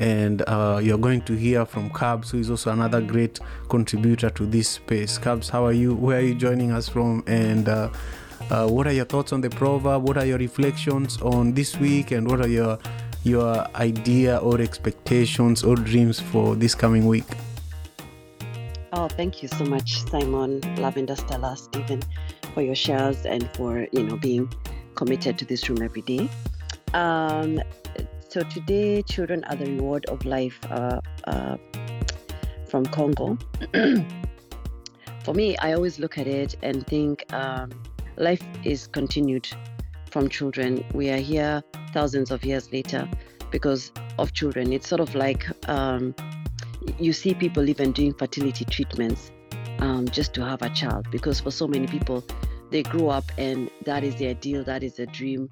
and uh, you're going to hear from Cabs, who is also another great contributor to this space. Cabs, how are you? Where are you joining us from? And uh, uh, what are your thoughts on the proverb? What are your reflections on this week? And what are your your idea or expectations or dreams for this coming week? Oh, thank you so much, Simon, Lavender, Stella, Stephen, for your shares and for you know being committed to this room every day. Um, so today, children are the reward of life uh, uh, from Congo. for me, I always look at it and think um, life is continued from children. We are here thousands of years later because of children. It's sort of like um, you see people even doing fertility treatments um, just to have a child because for so many people, they grow up and that is their ideal, that is their dream